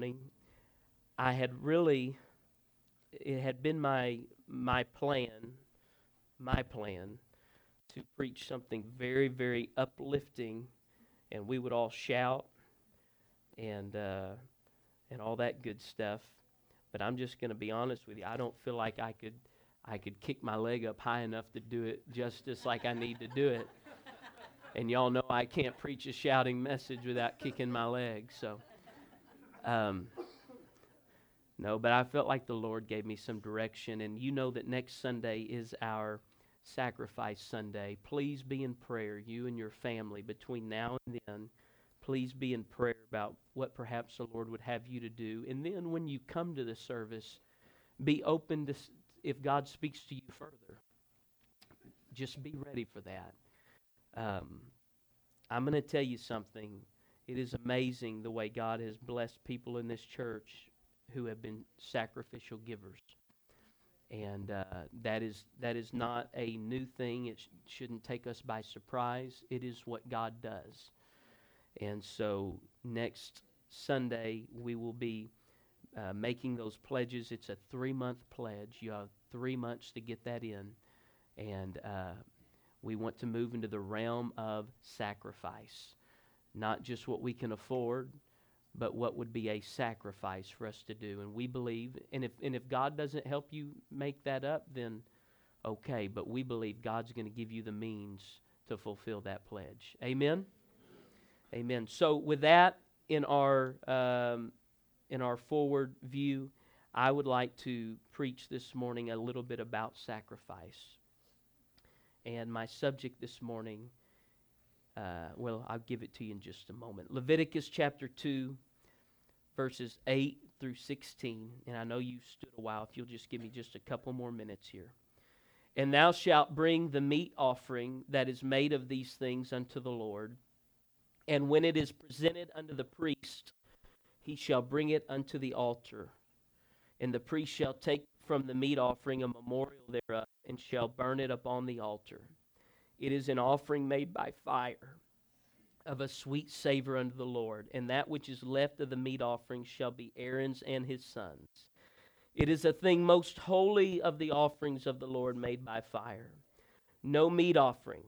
morning. I had really, it had been my my plan, my plan, to preach something very, very uplifting, and we would all shout and uh, and all that good stuff. But I'm just going to be honest with you. I don't feel like I could I could kick my leg up high enough to do it justice like I need to do it. And y'all know I can't preach a shouting message without kicking my leg. So, um, no, but I felt like the Lord gave me some direction. And you know that next Sunday is our Sacrifice Sunday. Please be in prayer, you and your family, between now and then. Please be in prayer about what perhaps the Lord would have you to do. And then when you come to the service, be open to if God speaks to you further. Just be ready for that. Um, I'm going to tell you something. It is amazing the way God has blessed people in this church who have been sacrificial givers. And uh, that is that is not a new thing. It sh- shouldn't take us by surprise. It is what God does. And so next Sunday we will be uh, making those pledges. It's a three month pledge. You have three months to get that in, and uh, we want to move into the realm of sacrifice, not just what we can afford, but what would be a sacrifice for us to do. And we believe, and if and if God doesn't help you make that up, then okay. But we believe God's going to give you the means to fulfill that pledge. Amen. Amen. So with that in our um, in our forward view, I would like to preach this morning a little bit about sacrifice. And my subject this morning, uh, well, I'll give it to you in just a moment. Leviticus chapter 2, verses 8 through 16. And I know you stood a while. If you'll just give me just a couple more minutes here. And thou shalt bring the meat offering that is made of these things unto the Lord. And when it is presented unto the priest, he shall bring it unto the altar. And the priest shall take from the meat offering a memorial thereof, and shall burn it upon the altar. It is an offering made by fire of a sweet savor unto the Lord, and that which is left of the meat offering shall be Aaron's and his sons. It is a thing most holy of the offerings of the Lord made by fire. No meat offering,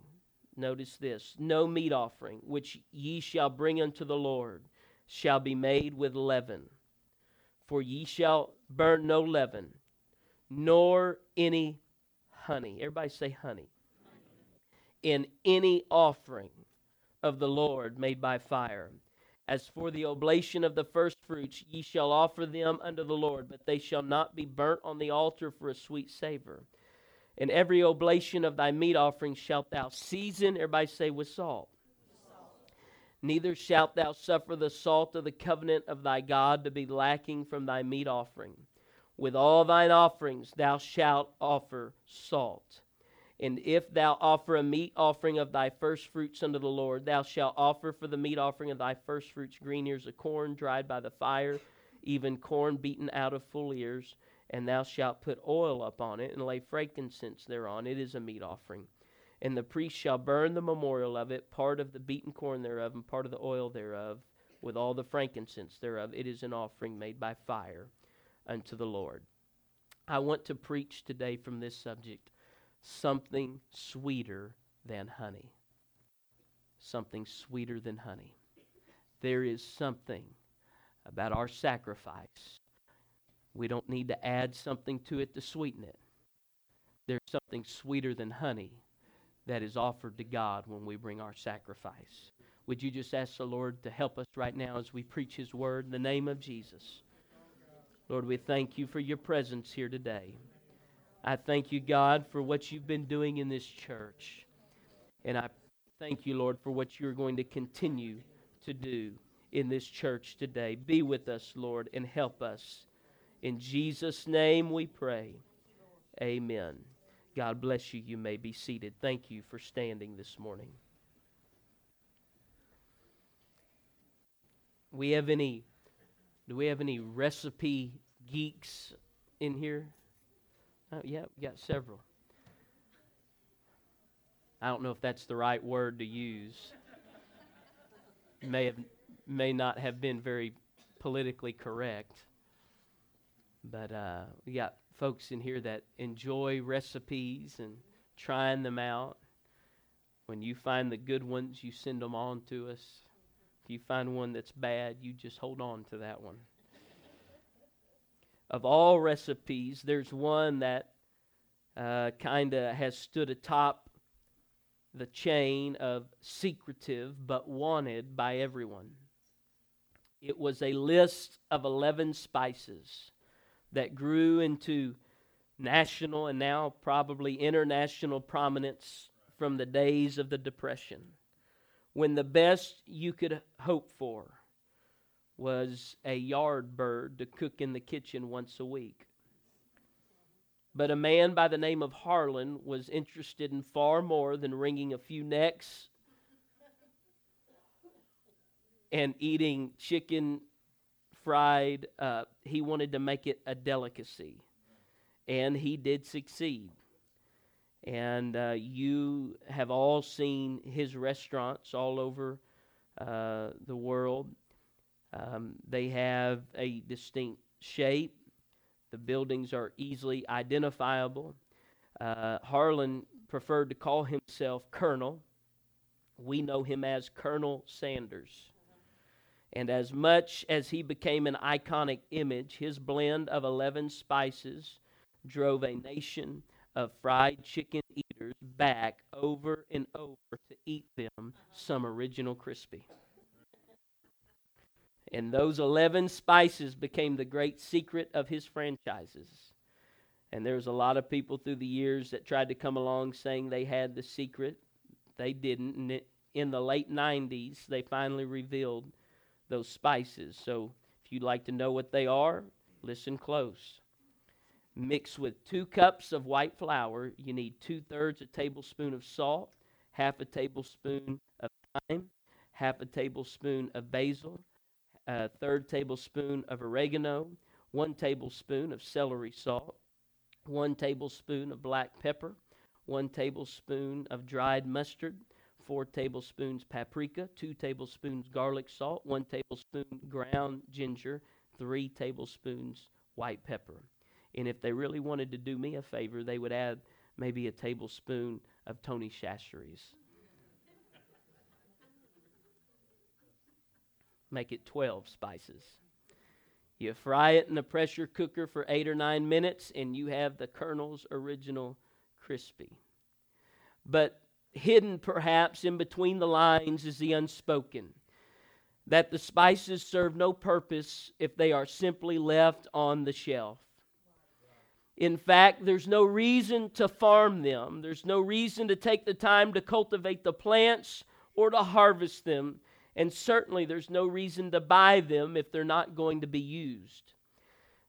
notice this, no meat offering which ye shall bring unto the Lord shall be made with leaven. For ye shall burn no leaven, nor any honey. Everybody say honey. In any offering of the Lord made by fire. As for the oblation of the firstfruits, ye shall offer them unto the Lord, but they shall not be burnt on the altar for a sweet savor. And every oblation of thy meat offering shalt thou season, everybody say, with salt. Neither shalt thou suffer the salt of the covenant of thy God to be lacking from thy meat offering. With all thine offerings thou shalt offer salt. And if thou offer a meat offering of thy firstfruits unto the Lord, thou shalt offer for the meat offering of thy firstfruits green ears of corn dried by the fire, even corn beaten out of full ears. And thou shalt put oil upon it, and lay frankincense thereon. It is a meat offering. And the priest shall burn the memorial of it, part of the beaten corn thereof, and part of the oil thereof, with all the frankincense thereof. It is an offering made by fire unto the Lord. I want to preach today from this subject something sweeter than honey. Something sweeter than honey. There is something about our sacrifice. We don't need to add something to it to sweeten it. There's something sweeter than honey that is offered to God when we bring our sacrifice. Would you just ask the Lord to help us right now as we preach His word in the name of Jesus? Lord, we thank you for your presence here today. I thank you, God, for what you've been doing in this church. And I thank you, Lord, for what you're going to continue to do in this church today. Be with us, Lord, and help us. In Jesus' name we pray. Amen. God bless you. You may be seated. Thank you for standing this morning. We have any do we have any recipe geeks in here? Oh, yeah, we got several. I don't know if that's the right word to use. may have may not have been very politically correct. But uh, we got folks in here that enjoy recipes and trying them out. When you find the good ones, you send them on to us. If you find one that's bad, you just hold on to that one. Of all recipes, there's one that uh, kind of has stood atop the chain of secretive but wanted by everyone. It was a list of 11 spices that grew into national and now probably international prominence from the days of the Depression, when the best you could hope for was a yard bird to cook in the kitchen once a week. But a man by the name of Harlan was interested in far more than wringing a few necks and eating chicken fried. Uh, he wanted to make it a delicacy. And he did succeed. And uh, you have all seen his restaurants all over uh, the world. Um, they have a distinct shape, the buildings are easily identifiable. Uh, Harlan preferred to call himself Colonel. We know him as Colonel Sanders. And as much as he became an iconic image, his blend of 11 spices drove a nation of fried chicken eaters back over and over to eat them some original crispy. And those 11 spices became the great secret of his franchises. And there's a lot of people through the years that tried to come along saying they had the secret. They didn't. And in the late 90s, they finally revealed those spices. So if you'd like to know what they are, listen close. Mix with two cups of white flour. You need two thirds a tablespoon of salt, half a tablespoon of thyme, half a tablespoon of basil, a third tablespoon of oregano, one tablespoon of celery salt, one tablespoon of black pepper, one tablespoon of dried mustard, four tablespoons paprika, two tablespoons garlic salt, one tablespoon ground ginger, three tablespoons white pepper. And if they really wanted to do me a favor, they would add maybe a tablespoon of Tony Chachere's. Make it 12 spices. You fry it in a pressure cooker for eight or nine minutes, and you have the Colonel's original crispy. But hidden perhaps in between the lines is the unspoken that the spices serve no purpose if they are simply left on the shelf. In fact, there's no reason to farm them. There's no reason to take the time to cultivate the plants or to harvest them. And certainly, there's no reason to buy them if they're not going to be used.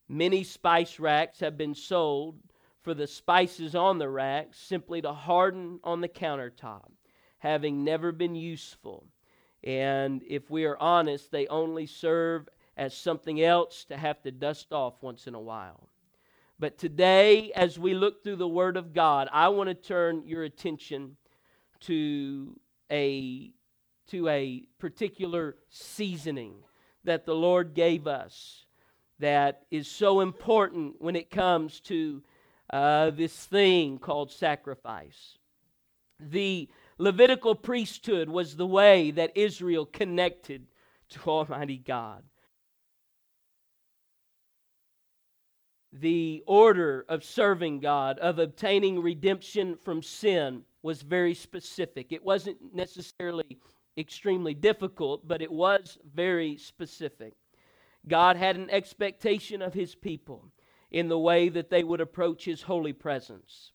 Many spice racks have been sold for the spices on the racks simply to harden on the countertop, having never been useful. And if we are honest, they only serve as something else to have to dust off once in a while. But today, as we look through the Word of God, I want to turn your attention to a, to a particular seasoning that the Lord gave us that is so important when it comes to uh, this thing called sacrifice. The Levitical priesthood was the way that Israel connected to Almighty God. The order of serving God, of obtaining redemption from sin, was very specific. It wasn't necessarily extremely difficult, but it was very specific. God had an expectation of his people in the way that they would approach his holy presence.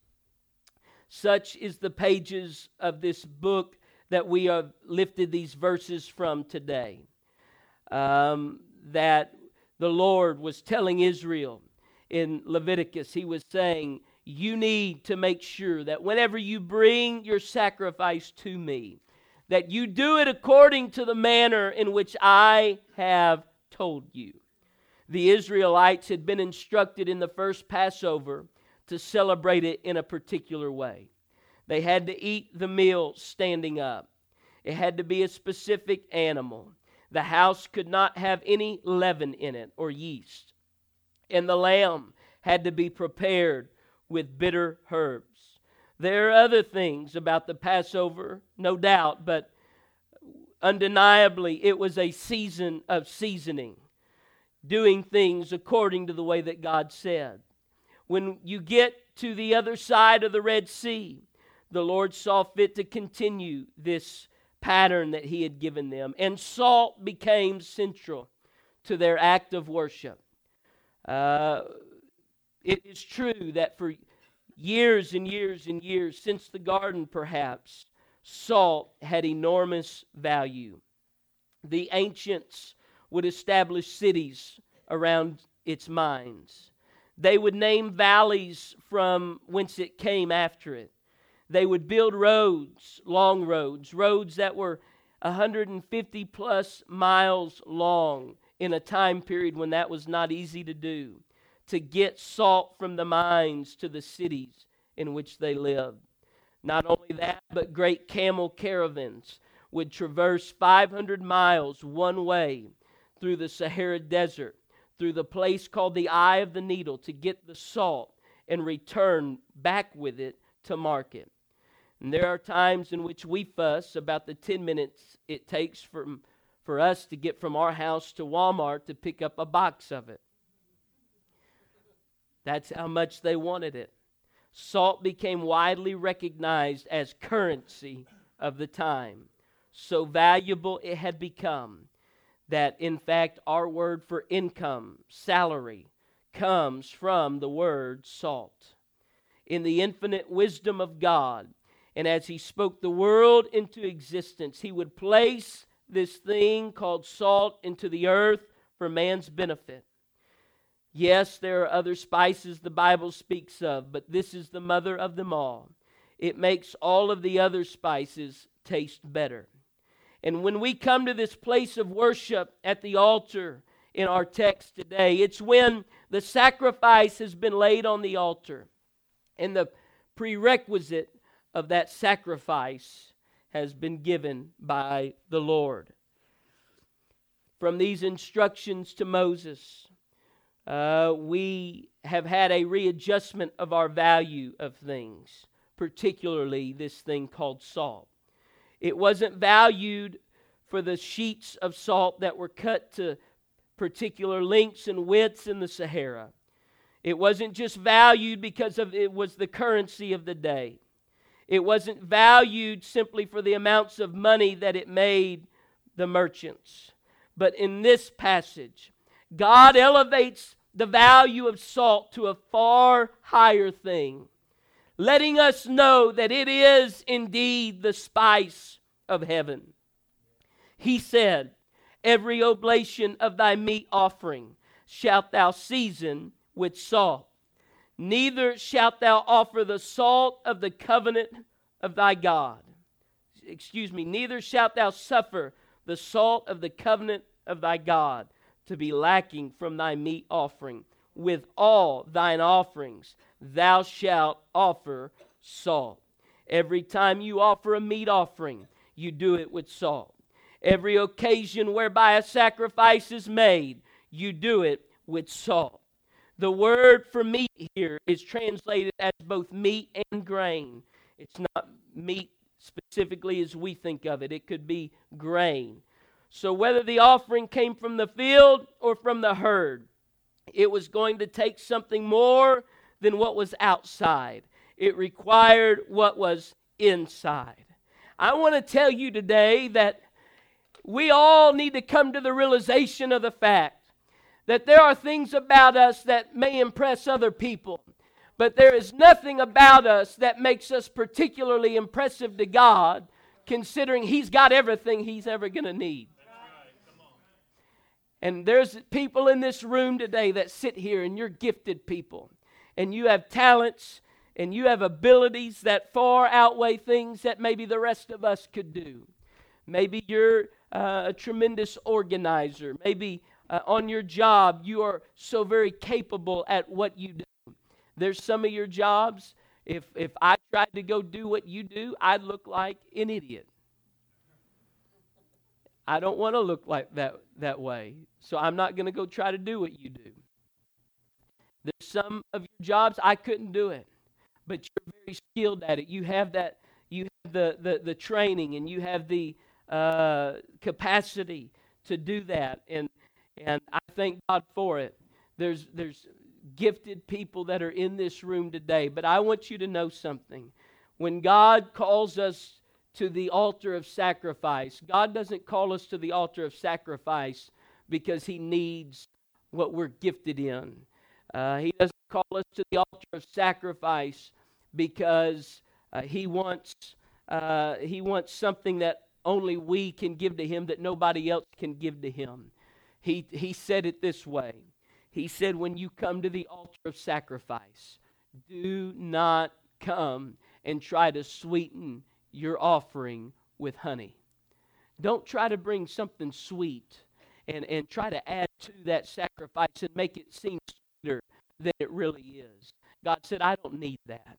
Such is the pages of this book that we have lifted these verses from today. Um, that the Lord was telling Israel in Leviticus, He was saying, You need to make sure that whenever you bring your sacrifice to me, that you do it according to the manner in which I have told you the Israelites had been instructed in the first Passover to celebrate it in a particular way. They had to eat the meal standing up, it had to be a specific animal. The house could not have any leaven in it or yeast. And the lamb had to be prepared with bitter herbs. There are other things about the Passover, no doubt, but undeniably it was a season of seasoning, doing things according to the way that God said. When you get to the other side of the Red Sea, the Lord saw fit to continue this pattern that He had given them, and salt became central to their act of worship. Uh, it is true that for years and years and years, since the garden perhaps, salt had enormous value. The ancients would establish cities around its mines. They would name valleys from whence it came after it. They would build roads, long roads, roads that were 150 plus miles long in a time period when that was not easy to do, to get salt from the mines to the cities in which they lived. Not only that, but great camel caravans would traverse 500 miles one way through the Sahara Desert, through the place called the Eye of the Needle, to get the salt and return back with it to market. And there are times in which we fuss about the 10 minutes it takes from, for us to get from our house to Walmart to pick up a box of it. That's how much they wanted it. Salt became widely recognized as currency of the time. So valuable it had become that, in fact, our word for income, salary, comes from the word salt. In the infinite wisdom of God, and as He spoke the world into existence, He would place this thing called salt into the earth for man's benefit. Yes, there are other spices the Bible speaks of, but this is the mother of them all. It makes all of the other spices taste better. And when we come to this place of worship at the altar in our text today, it's when the sacrifice has been laid on the altar. And the prerequisite of that sacrifice has been given by the Lord. From these instructions to Moses, uh, we have had a readjustment of our value of things, particularly this thing called salt. It wasn't valued for the sheets of salt that were cut to particular lengths and widths in the Sahara. It wasn't just valued because of it was the currency of the day. It wasn't valued simply for the amounts of money that it made the merchants. But in this passage, God elevates the value of salt to a far higher thing, letting us know that it is indeed the spice of heaven. He said, Every oblation of thy meat offering shalt thou season with salt. Neither shalt thou offer the salt of the covenant of thy God. Excuse me, neither shalt thou suffer the salt of the covenant of thy God to be lacking from thy meat offering. With all thine offerings thou shalt offer salt. Every time you offer a meat offering, you do it with salt. Every occasion whereby a sacrifice is made, you do it with salt. The word for meat here is translated as both meat and grain. It's not meat specifically as we think of it, it could be grain. So, whether the offering came from the field or from the herd, it was going to take something more than what was outside. It required what was inside. I want to tell you today that we all need to come to the realization of the fact that there are things about us that may impress other people, but there is nothing about us that makes us particularly impressive to God, considering He's got everything He's ever going to need. And there's people in this room today that sit here and you're gifted people. And you have talents and you have abilities that far outweigh things that maybe the rest of us could do. Maybe you're uh, a tremendous organizer. Maybe uh, on your job you are so very capable at what you do. There's some of your jobs, if, if I tried to go do what you do, I'd look like an idiot. I don't want to look like that that way. So I'm not going to go try to do what you do. There's some of your jobs I couldn't do it, but you're very skilled at it. You have that you have the the, the training and you have the uh, capacity to do that and and I thank God for it. There's there's gifted people that are in this room today, but I want you to know something. When God calls us to the altar of sacrifice, God doesn't call us to the altar of sacrifice because He needs what we're gifted in. Uh, he doesn't call us to the altar of sacrifice because uh, He wants uh, He wants something that only we can give to Him that nobody else can give to Him. He He said it this way. He said, "When you come to the altar of sacrifice, do not come and try to sweeten your offering with honey. Don't try to bring something sweet and, and try to add to that sacrifice and make it seem sweeter than it really is. God said, I don't need that.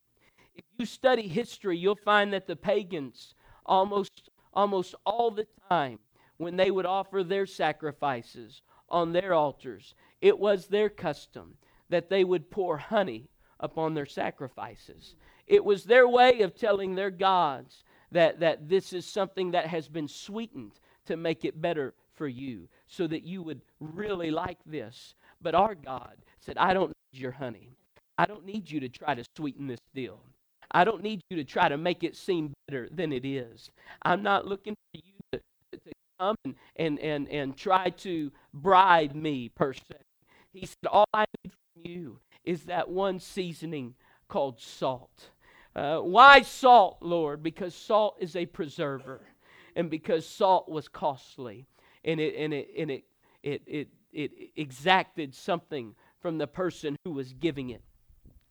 If you study history, you'll find that the pagans almost almost all the time when they would offer their sacrifices on their altars, it was their custom that they would pour honey upon their sacrifices. It was their way of telling their gods that, that this is something that has been sweetened to make it better for you so that you would really like this. But our God said, I don't need your honey. I don't need you to try to sweeten this deal. I don't need you to try to make it seem better than it is. I'm not looking for you to, to come and, and, and, and try to bribe me, per se. He said, All I need from you is that one seasoning called salt. Uh, why salt, Lord? Because salt is a preserver, and because salt was costly, and it and it and it it it, it exacted something from the person who was giving it.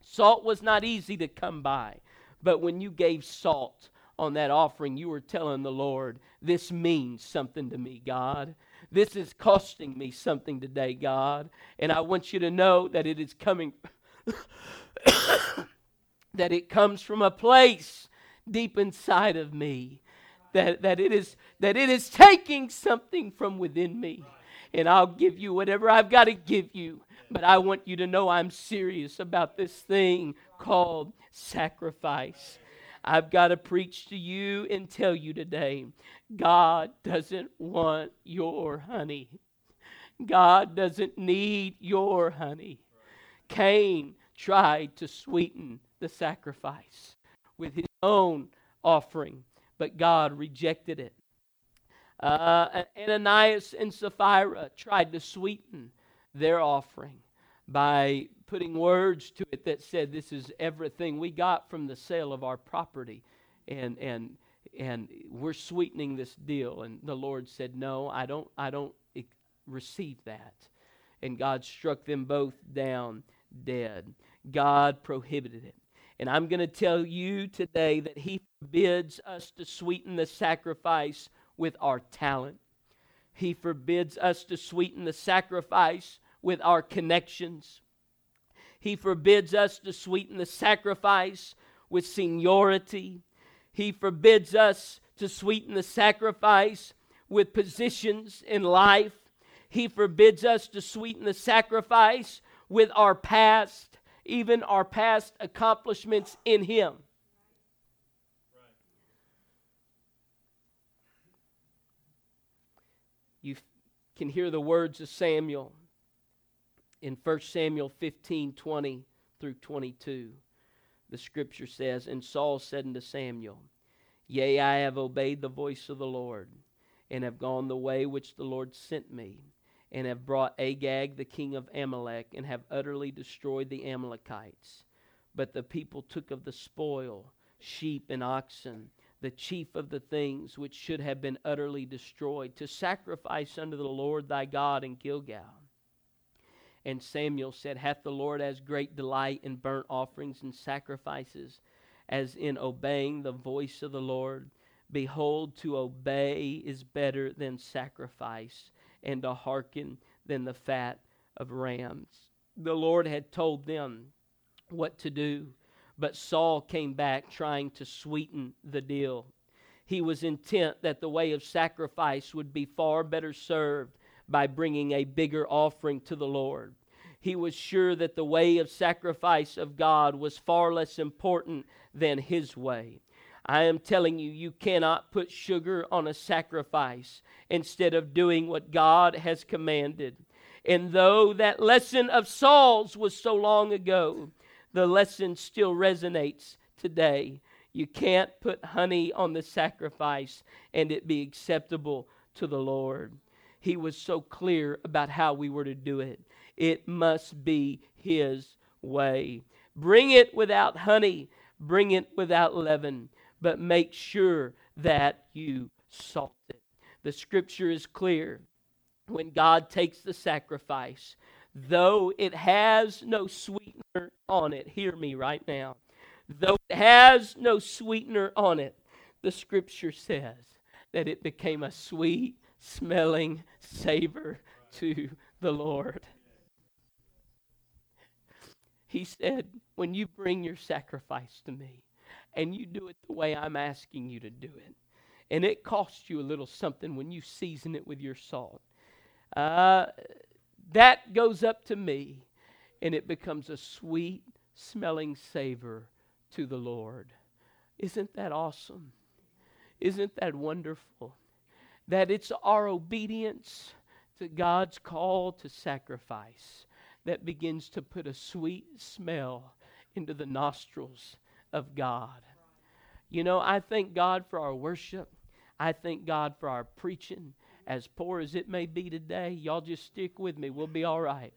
Salt was not easy to come by, but when you gave salt on that offering, you were telling the Lord, This means something to me, God. This is costing me something today, God. And I want you to know that it is coming that it comes from a place deep inside of me that, that it is that it is taking something from within me. And i'll give you whatever i've got to give you but i want you to know i'm serious about this thing called sacrifice. I've got to preach to you and tell you today god doesn't want your honey. God doesn't need your honey. Cain tried to sweeten the sacrifice with his own offering, but God rejected it. Uh, Ananias and Sapphira tried to sweeten their offering by putting words to it that said, This is everything we got from the sale of our property. And, and, and we're sweetening this deal. And the Lord said, No, I don't, I don't receive that. And God struck them both down dead. God prohibited it. And I'm going to tell you today that He forbids us to sweeten the sacrifice with our talent. He forbids us to sweeten the sacrifice with our connections. He forbids us to sweeten the sacrifice with seniority. He forbids us to sweeten the sacrifice with positions in life. He forbids us to sweeten the sacrifice with our past even our past accomplishments in Him. You can hear the words of Samuel in 1 Samuel 15 20 through 22. The scripture says, And Saul said unto Samuel, Yea, I have obeyed the voice of the Lord, and have gone the way which the Lord sent me and have brought Agag, the king of Amalek, and have utterly destroyed the Amalekites. But the people took of the spoil sheep and oxen, the chief of the things which should have been utterly destroyed, to sacrifice unto the Lord thy God in Gilgal. And Samuel said, Hath the Lord as great delight in burnt offerings and sacrifices as in obeying the voice of the Lord? Behold, to obey is better than sacrifice and to hearken than the fat of rams. The Lord had told them what to do, but Saul came back trying to sweeten the deal. he was intent that the way of sacrifice would be far better served by bringing a bigger offering to the Lord. He was sure that the way of sacrifice of God was far less important than his way. I am telling you, you cannot put sugar on a sacrifice instead of doing what God has commanded. And though that lesson of Saul's was so long ago, the lesson still resonates today. You can't put honey on the sacrifice and it be acceptable to the Lord. He was so clear about how we were to do it. It must be His way. Bring it without honey, bring it without leaven, but make sure that you salt it. The scripture is clear. When God takes the sacrifice, though it has no sweetener on it, hear me right now. Though it has no sweetener on it, the scripture says that it became a sweet smelling savor to the Lord. He said, When you bring your sacrifice to me and you do it the way I'm asking you to do it, and it costs you a little something when you season it with your salt, uh, that goes up to me and it becomes a sweet smelling savor to the Lord. Isn't that awesome? Isn't that wonderful? That it's our obedience to God's call to sacrifice that begins to put a sweet smell into the nostrils of God. You know, I thank God for our worship. I thank God for our preaching. As poor as it may be today, y'all just stick with me. We'll be all right.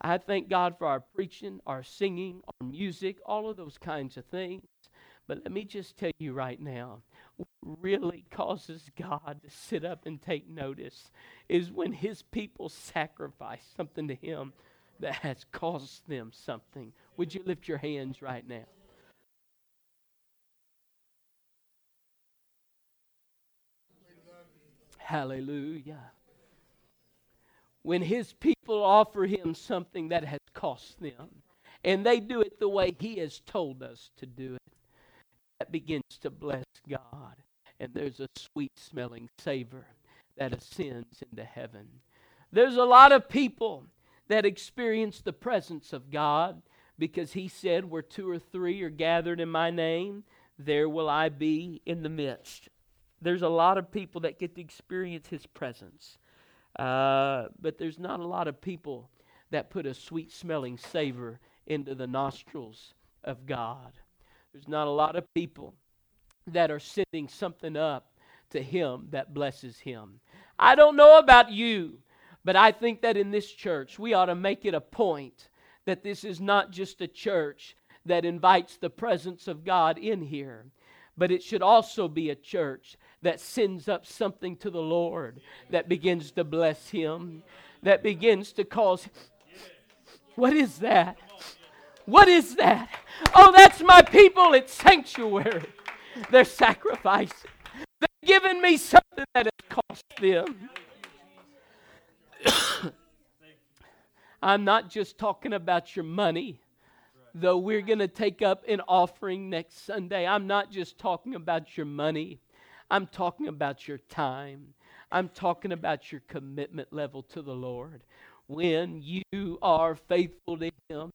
I thank God for our preaching, our singing, our music, all of those kinds of things. But let me just tell you right now what really causes God to sit up and take notice is when His people sacrifice something to Him that has cost them something. Would you lift your hands right now? Hallelujah. When his people offer him something that has cost them, and they do it the way he has told us to do it, that begins to bless God. And there's a sweet smelling savor that ascends into heaven. There's a lot of people that experience the presence of God because he said, Where two or three are gathered in my name, there will I be in the midst there's a lot of people that get to experience his presence. Uh, but there's not a lot of people that put a sweet smelling savor into the nostrils of God. There's not a lot of people that are sending something up to him that blesses him. I don't know about you, but I think that in this church we ought to make it a point that this is not just a church that invites the presence of God in here, but it should also be a church that sends up something to the Lord that begins to bless him, that begins to cause. What is that? What is that? Oh, that's my people at sanctuary. They're sacrificing. They're giving me something that has cost them. I'm not just talking about your money though we're going to take up an offering next Sunday, I'm not just talking about your money, I'm talking about your time. I'm talking about your commitment level to the Lord. When you are faithful to Him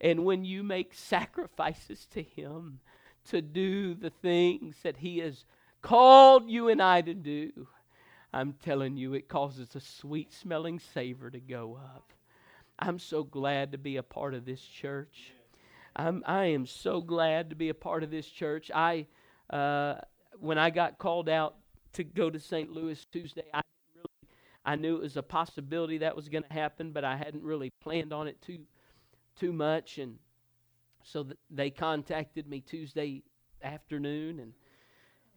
and when you make sacrifices to Him to do the things that He has called you and I to do, I'm telling you, it causes a sweet smelling savor to go up. I'm so glad to be a part of this church. I'm, I am so glad to be a part of this church. I, uh, when I got called out to go to St. Louis Tuesday, I really, I knew it was a possibility that was going to happen, but I hadn't really planned on it too, too much. And so th- they contacted me Tuesday afternoon, and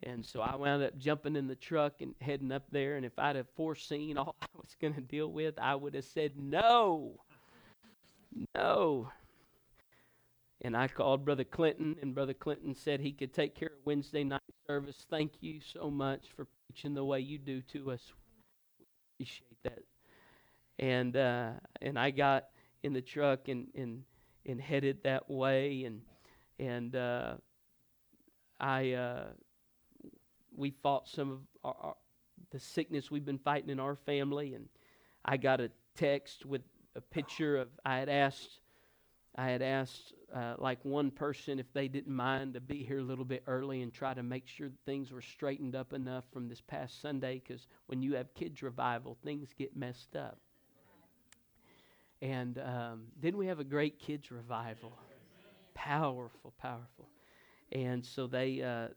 and so I wound up jumping in the truck and heading up there. And if I'd have foreseen all I was going to deal with, I would have said no, no. And I called Brother Clinton, and Brother Clinton said he could take care of Wednesday night service. Thank you so much for preaching the way you do to us. We appreciate that. And uh, and I got in the truck and and and headed that way, and and uh, I uh, we fought some of our, our, the sickness we've been fighting in our family, and I got a text with a picture of I had asked I had asked uh, like one person if they didn't mind to be here a little bit early and try to make sure things were straightened up enough from this past Sunday because when you have kids revival, things get messed up. And um, then we have a great kids revival, powerful, powerful. And so they, uh,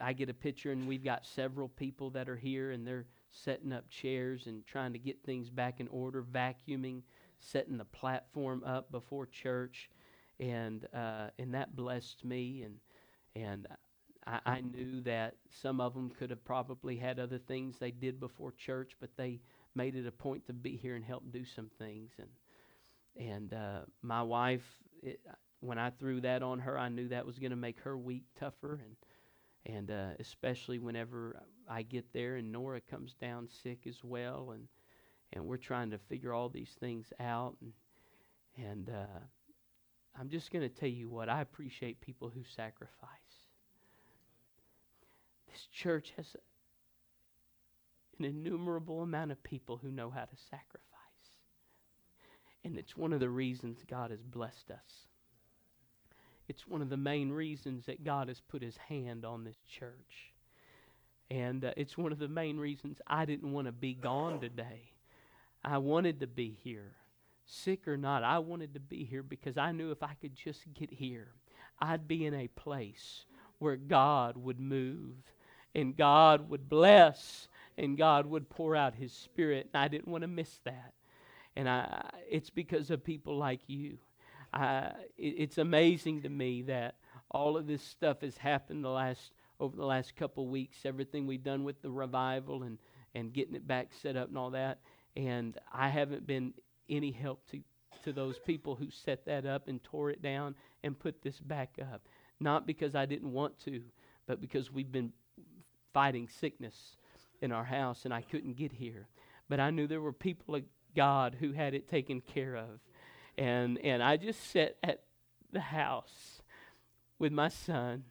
I get a picture, and we've got several people that are here, and they're setting up chairs and trying to get things back in order, vacuuming setting the platform up before church, and uh, and that blessed me, and and I, I knew that some of them could have probably had other things they did before church, but they made it a point to be here and help do some things, and and uh, my wife, it, when I threw that on her, I knew that was going to make her week tougher, and and uh, especially whenever I get there and Nora comes down sick as well, and and we're trying to figure all these things out. And, and uh, I'm just going to tell you what I appreciate people who sacrifice. This church has an innumerable amount of people who know how to sacrifice. And it's one of the reasons God has blessed us. It's one of the main reasons that God has put his hand on this church. And uh, it's one of the main reasons I didn't want to be gone today. I wanted to be here. Sick or not, I wanted to be here because I knew if I could just get here, I'd be in a place where God would move and God would bless and God would pour out His Spirit. And I didn't want to miss that. And I, it's because of people like you. I, it, it's amazing to me that all of this stuff has happened the last over the last couple weeks. Everything we've done with the revival and and getting it back set up and all that. And I haven't been any help to, to those people who set that up and tore it down and put this back up. Not because I didn't want to, but because we've been fighting sickness in our house and I couldn't get here. But I knew there were people of God who had it taken care of. And, and I just sat at the house with my son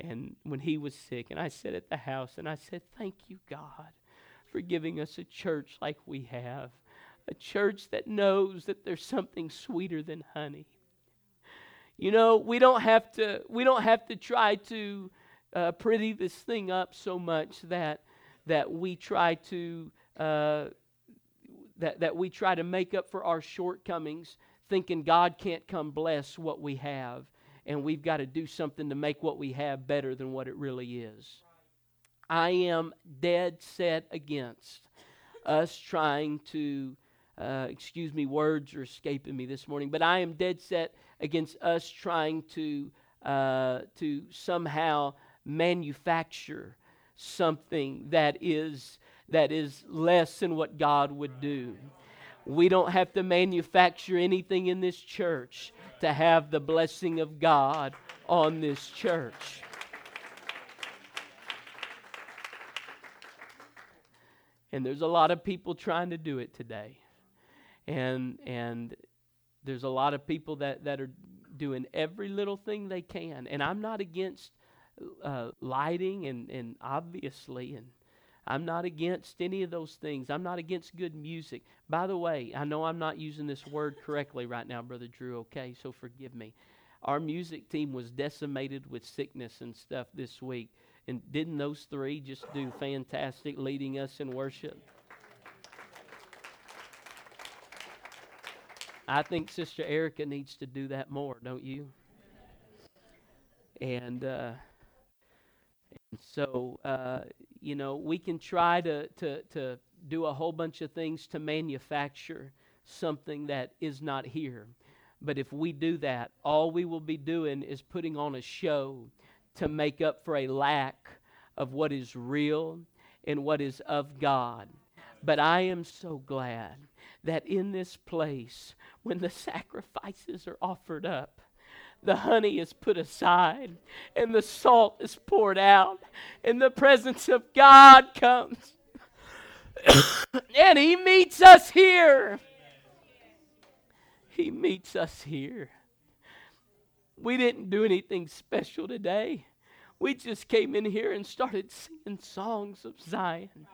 and when he was sick and I sat at the house and I said, "Thank you, God, for giving us a church like we have, a church that knows that there's something sweeter than honey. You know, we don't have to we don't have to try to uh, pretty this thing up so much that that we try to uh, that that we try to make up for our shortcomings, thinking God can't come bless what we have, and we've got to do something to make what we have better than what it really is. I am dead set against us trying to, uh, excuse me, words are escaping me this morning, but I am dead set against us trying to, uh, to somehow manufacture something that is, that is less than what God would do. We don't have to manufacture anything in this church to have the blessing of God on this church. And there's a lot of people trying to do it today. And and there's a lot of people that, that are doing every little thing they can. And I'm not against uh, lighting and, and obviously and I'm not against any of those things. I'm not against good music. By the way, I know I'm not using this word correctly right now, Brother Drew, okay? So forgive me. Our music team was decimated with sickness and stuff this week. And didn't those three just do fantastic leading us in worship? I think Sister Erica needs to do that more, don't you? And, uh, and so, uh, you know, we can try to, to, to do a whole bunch of things to manufacture something that is not here. But if we do that, all we will be doing is putting on a show to make up for a lack of what is real and what is of God. But I am so glad that in this place, when the sacrifices are offered up, the honey is put aside and the salt is poured out, and the presence of God comes. and He meets us here. He meets us here. We didn't do anything special today. We just came in here and started singing songs of Zion.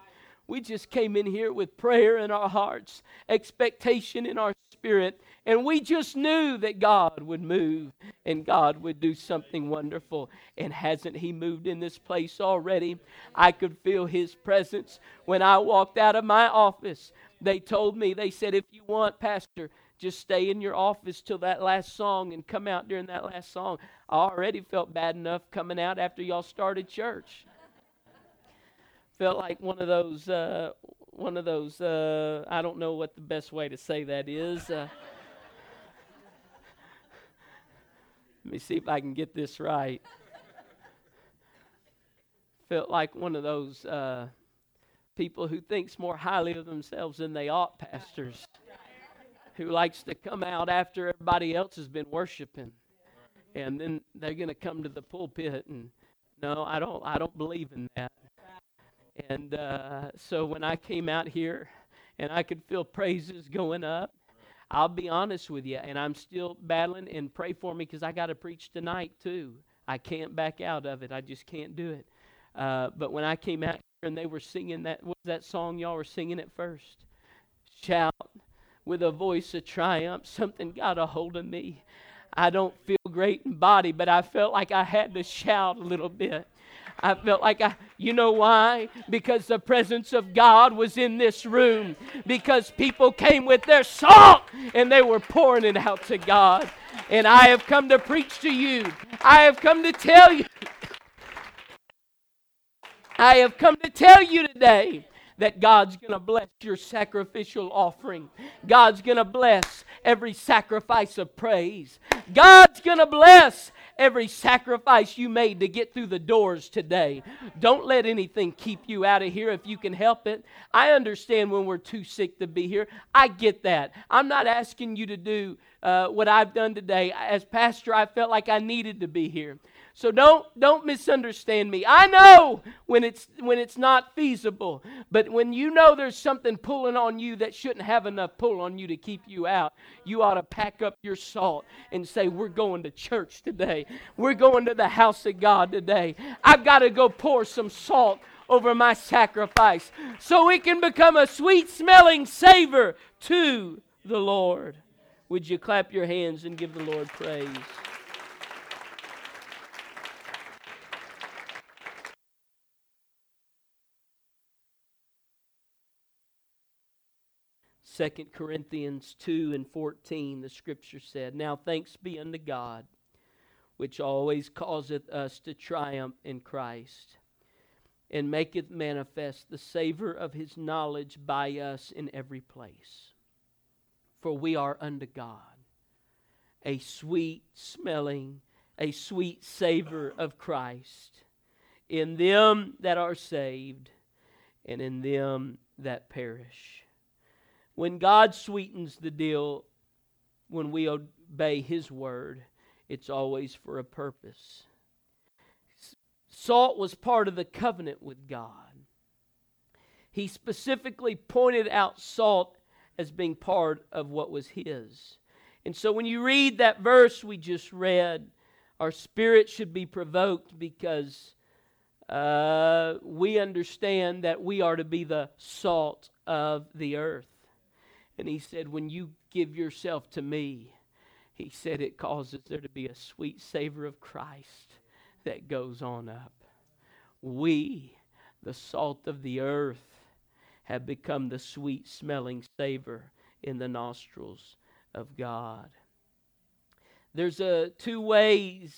We just came in here with prayer in our hearts, expectation in our spirit, and we just knew that God would move and God would do something wonderful. And hasn't He moved in this place already? I could feel His presence when I walked out of my office. They told me, they said, if you want, Pastor, just stay in your office till that last song and come out during that last song. I already felt bad enough coming out after y'all started church felt like one of those uh, one of those uh, I don't know what the best way to say that is. Uh, let me see if I can get this right. Felt like one of those uh, people who thinks more highly of themselves than they ought, pastors. Who likes to come out after everybody else has been worshiping, and then they're going to come to the pulpit and no, I don't. I don't believe in that. And uh, so when I came out here and I could feel praises going up, I'll be honest with you, and I'm still battling and pray for me because I got to preach tonight too. I can't back out of it. I just can't do it. Uh, but when I came out here and they were singing that, what was that song y'all were singing at first? Shout with a voice of triumph. Something got a hold of me. I don't feel great in body, but I felt like I had to shout a little bit. I felt like I, you know why? Because the presence of God was in this room. Because people came with their salt and they were pouring it out to God. And I have come to preach to you. I have come to tell you. I have come to tell you today that God's going to bless your sacrificial offering. God's going to bless every sacrifice of praise. God's going to bless every sacrifice you made to get through the doors today. Don't let anything keep you out of here if you can help it. I understand when we're too sick to be here. I get that. I'm not asking you to do uh, what I've done today. As pastor, I felt like I needed to be here. So don't don't misunderstand me. I know when it's when it's not feasible, but when you know there's something pulling on you that shouldn't have enough pull on you to keep you out, you ought to pack up your salt and say we're going to church today. We're going to the house of God today. I've got to go pour some salt over my sacrifice so it can become a sweet smelling savor to the Lord. Would you clap your hands and give the Lord praise? Second Corinthians 2 and 14, the scripture said, Now thanks be unto God, which always causeth us to triumph in Christ, and maketh manifest the savor of his knowledge by us in every place. For we are unto God a sweet smelling, a sweet savor of Christ in them that are saved and in them that perish. When God sweetens the deal, when we obey His word, it's always for a purpose. Salt was part of the covenant with God. He specifically pointed out salt as being part of what was His. And so when you read that verse we just read, our spirit should be provoked because uh, we understand that we are to be the salt of the earth. And he said, When you give yourself to me, he said it causes there to be a sweet savor of Christ that goes on up. We, the salt of the earth, have become the sweet smelling savor in the nostrils of God. There's a two ways,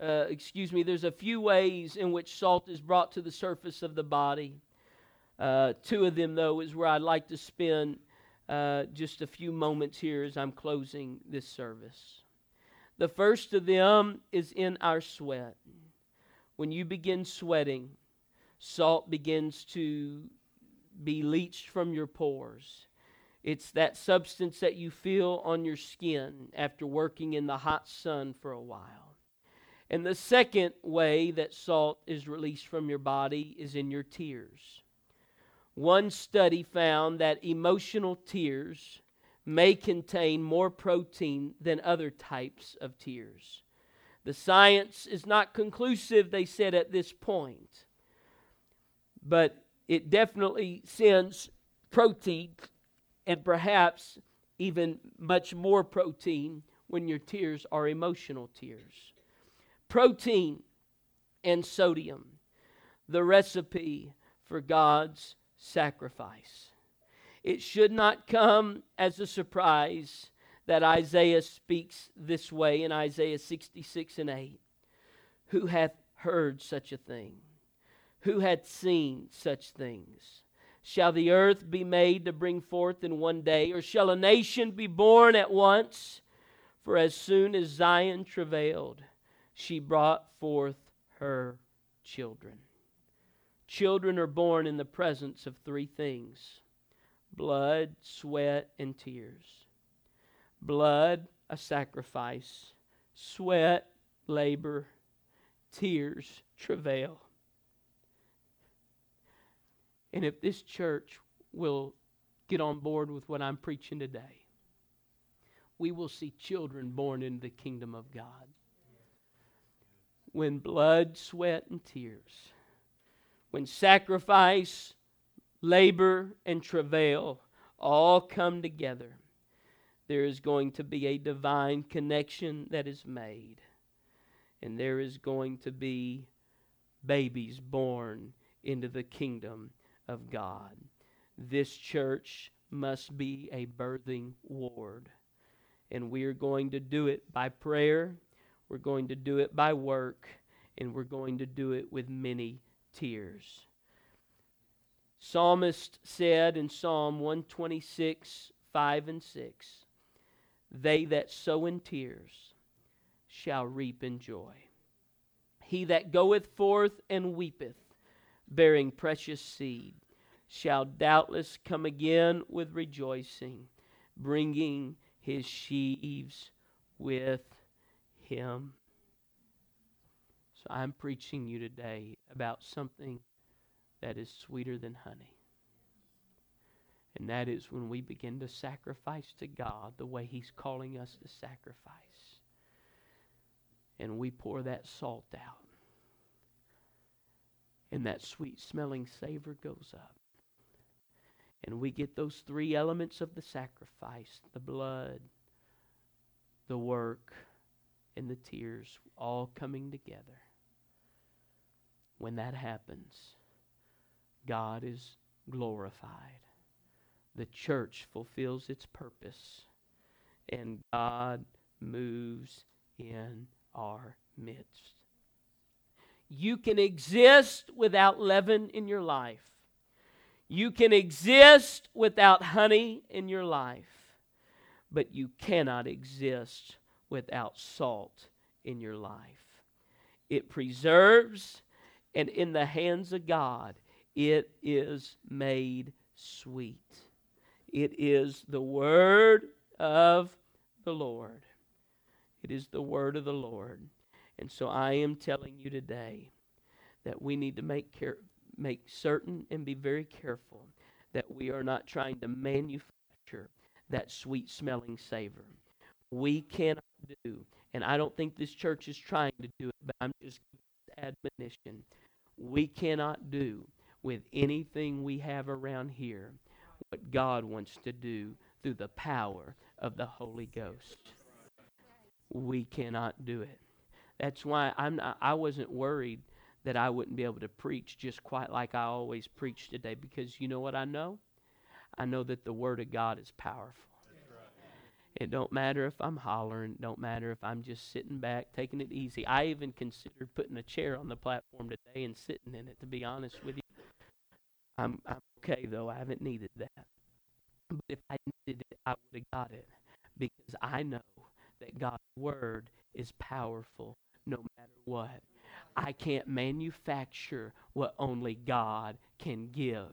uh, excuse me, there's a few ways in which salt is brought to the surface of the body. Uh, two of them, though, is where I'd like to spend uh, just a few moments here as I'm closing this service. The first of them is in our sweat. When you begin sweating, salt begins to be leached from your pores. It's that substance that you feel on your skin after working in the hot sun for a while. And the second way that salt is released from your body is in your tears. One study found that emotional tears may contain more protein than other types of tears. The science is not conclusive, they said at this point, but it definitely sends protein and perhaps even much more protein when your tears are emotional tears. Protein and sodium, the recipe for God's sacrifice. It should not come as a surprise that Isaiah speaks this way in Isaiah 66 and 8. Who hath heard such a thing? Who hath seen such things? Shall the earth be made to bring forth in one day, or shall a nation be born at once? For as soon as Zion travailed, she brought forth her children. Children are born in the presence of three things blood, sweat, and tears. Blood, a sacrifice, sweat, labor, tears, travail. And if this church will get on board with what I'm preaching today, we will see children born into the kingdom of God. When blood, sweat, and tears, when sacrifice, labor, and travail all come together, there is going to be a divine connection that is made. And there is going to be babies born into the kingdom of God. This church must be a birthing ward. And we are going to do it by prayer, we're going to do it by work, and we're going to do it with many tears. Psalmist said in Psalm 126, 5 and 6, They that sow in tears shall reap in joy. He that goeth forth and weepeth, bearing precious seed, shall doubtless come again with rejoicing, bringing his sheaves with him. So I'm preaching you today about something that is sweeter than honey. And that is when we begin to sacrifice to God the way He's calling us to sacrifice. And we pour that salt out. And that sweet smelling savor goes up. And we get those three elements of the sacrifice the blood, the work, and the tears all coming together. When that happens, God is glorified. The church fulfills its purpose, and God moves in our midst. You can exist without leaven in your life. You can exist without honey in your life, but you cannot exist without salt in your life. It preserves, and in the hands of God, it is made sweet. It is the word of the Lord. It is the word of the Lord. And so I am telling you today that we need to make care, make certain and be very careful that we are not trying to manufacture that sweet smelling savor. We cannot do, and I don't think this church is trying to do it, but I'm just admonition. We cannot do with anything we have around here what God wants to do through the power of the Holy Ghost. We cannot do it. That's why I'm not, I wasn't worried that I wouldn't be able to preach just quite like I always preach today because you know what I know? I know that the word of God is powerful. It don't matter if I'm hollering, don't matter if I'm just sitting back taking it easy. I even considered putting a chair on the platform today and sitting in it to be honest with you. I'm I'm okay though. I haven't needed that. But if I needed it, I would have got it because I know that God's word is powerful no matter what. I can't manufacture what only God can give.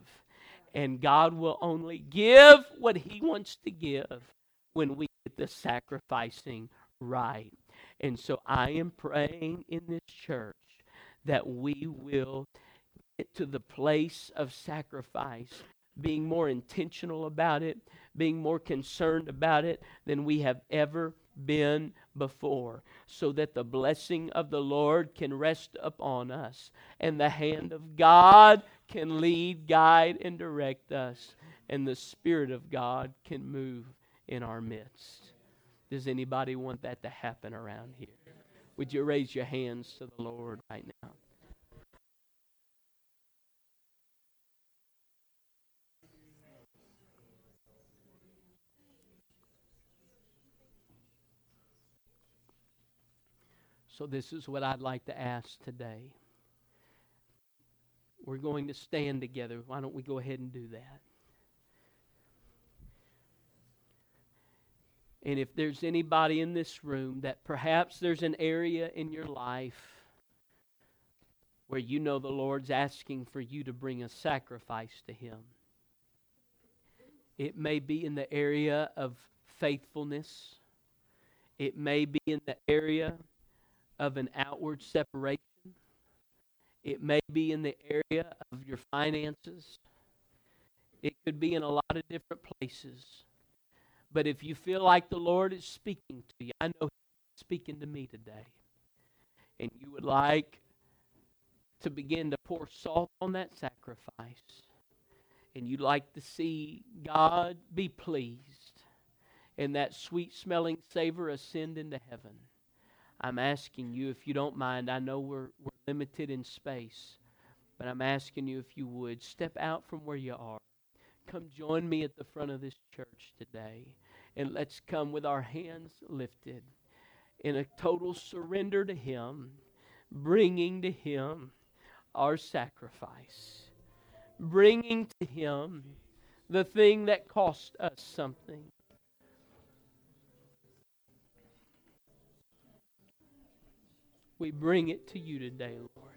And God will only give what He wants to give when we the sacrificing right. And so I am praying in this church that we will get to the place of sacrifice, being more intentional about it, being more concerned about it than we have ever been before, so that the blessing of the Lord can rest upon us, and the hand of God can lead, guide, and direct us, and the Spirit of God can move in our midst. Does anybody want that to happen around here? Would you raise your hands to the Lord right now? So, this is what I'd like to ask today. We're going to stand together. Why don't we go ahead and do that? And if there's anybody in this room that perhaps there's an area in your life where you know the Lord's asking for you to bring a sacrifice to Him, it may be in the area of faithfulness, it may be in the area of an outward separation. It may be in the area of your finances. It could be in a lot of different places. But if you feel like the Lord is speaking to you, I know He's speaking to me today, and you would like to begin to pour salt on that sacrifice, and you'd like to see God be pleased, and that sweet smelling savor ascend into heaven I'm asking you, if you don't mind, I know we're, we're limited in space, but I'm asking you if you would step out from where you are. Come join me at the front of this church today, and let's come with our hands lifted in a total surrender to Him, bringing to Him our sacrifice, bringing to Him the thing that cost us something We bring it to you today, Lord.